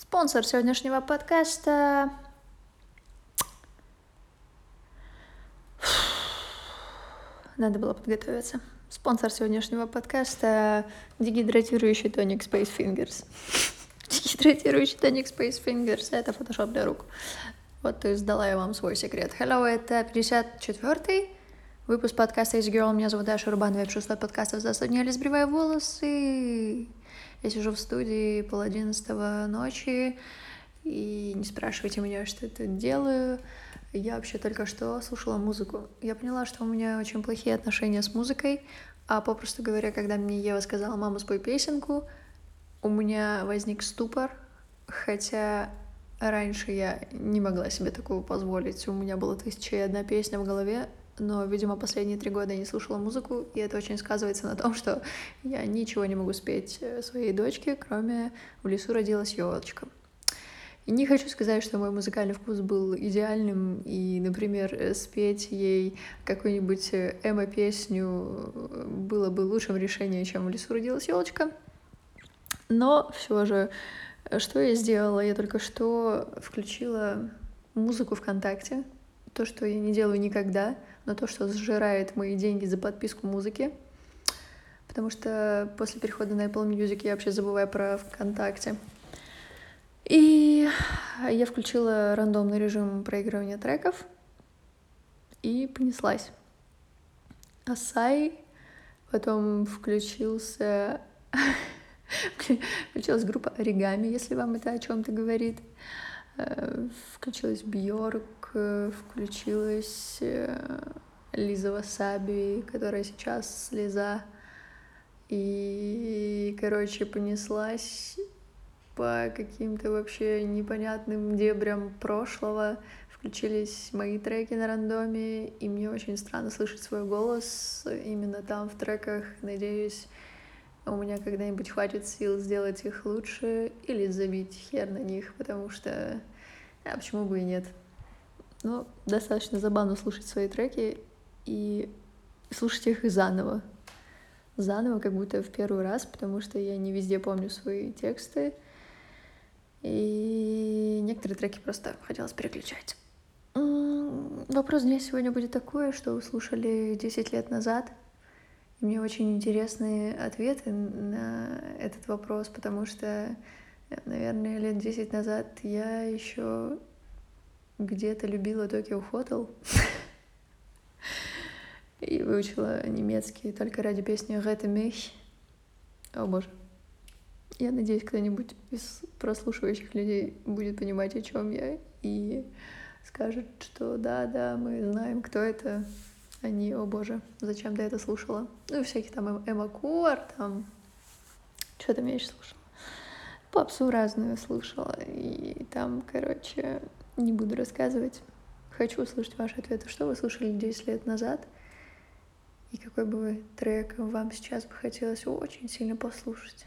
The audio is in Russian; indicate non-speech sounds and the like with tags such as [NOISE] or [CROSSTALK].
Спонсор сегодняшнего подкаста Надо было подготовиться. Спонсор сегодняшнего подкаста — дегидратирующий тоник Space Fingers. [LAUGHS] дегидратирующий тоник Space Fingers — это фотошоп для рук. Вот и сдала я вам свой секрет. Hello, это 54-й выпуск подкаста Is Girl. Меня зовут Даша Рубанова. Я пишу свой подкаст «За не сбривая волосы». Я сижу в студии пол одиннадцатого ночи, и не спрашивайте меня, что это делаю. Я вообще только что слушала музыку. Я поняла, что у меня очень плохие отношения с музыкой, а попросту говоря, когда мне Ева сказала «мама, спой песенку», у меня возник ступор, хотя раньше я не могла себе такого позволить. У меня было тысяча и одна песня в голове, но, видимо, последние три года я не слушала музыку, и это очень сказывается на том, что я ничего не могу спеть э, своей дочке, кроме «В лесу родилась елочка». И не хочу сказать, что мой музыкальный вкус был идеальным, и, например, э, спеть ей какую-нибудь э, эмо-песню было бы лучшим решением, чем «В лесу родилась елочка». Но все же, что я сделала? Я только что включила музыку ВКонтакте, то, что я не делаю никогда — на то, что сжирает мои деньги за подписку музыки. Потому что после перехода на Apple Music я вообще забываю про ВКонтакте. И я включила рандомный режим проигрывания треков и понеслась. Асай, потом включился [LAUGHS] включилась группа Оригами, если вам это о чем-то говорит. Э, включилась Бьорк, э, включилась э, Лиза Васаби, которая сейчас слеза. И, короче, понеслась по каким-то вообще непонятным дебрям прошлого. Включились мои треки на рандоме, и мне очень странно слышать свой голос именно там в треках. Надеюсь, у меня когда-нибудь хватит сил сделать их лучше или забить хер на них, потому что... А почему бы и нет? Ну, достаточно забавно слушать свои треки и слушать их заново. Заново, как будто в первый раз, потому что я не везде помню свои тексты. И некоторые треки просто хотелось переключать. Вопрос дня сегодня будет такой, что вы слушали 10 лет назад — мне очень интересные ответы на этот вопрос, потому что, наверное, лет 10 назад я еще где-то любила Токио Хотел [LAUGHS] и выучила немецкий только ради песни «Рете mich». О боже. Я надеюсь, кто-нибудь из прослушивающих людей будет понимать, о чем я, и скажет, что да, да, мы знаем, кто это, они, о боже, зачем ты это слушала? Ну, всякие там Эмакуар, там... Что там я еще слушала? Попсу разную слушала. И там, короче, не буду рассказывать. Хочу услышать ваши ответы. Что вы слушали 10 лет назад? И какой бы трек вам сейчас бы хотелось очень сильно послушать?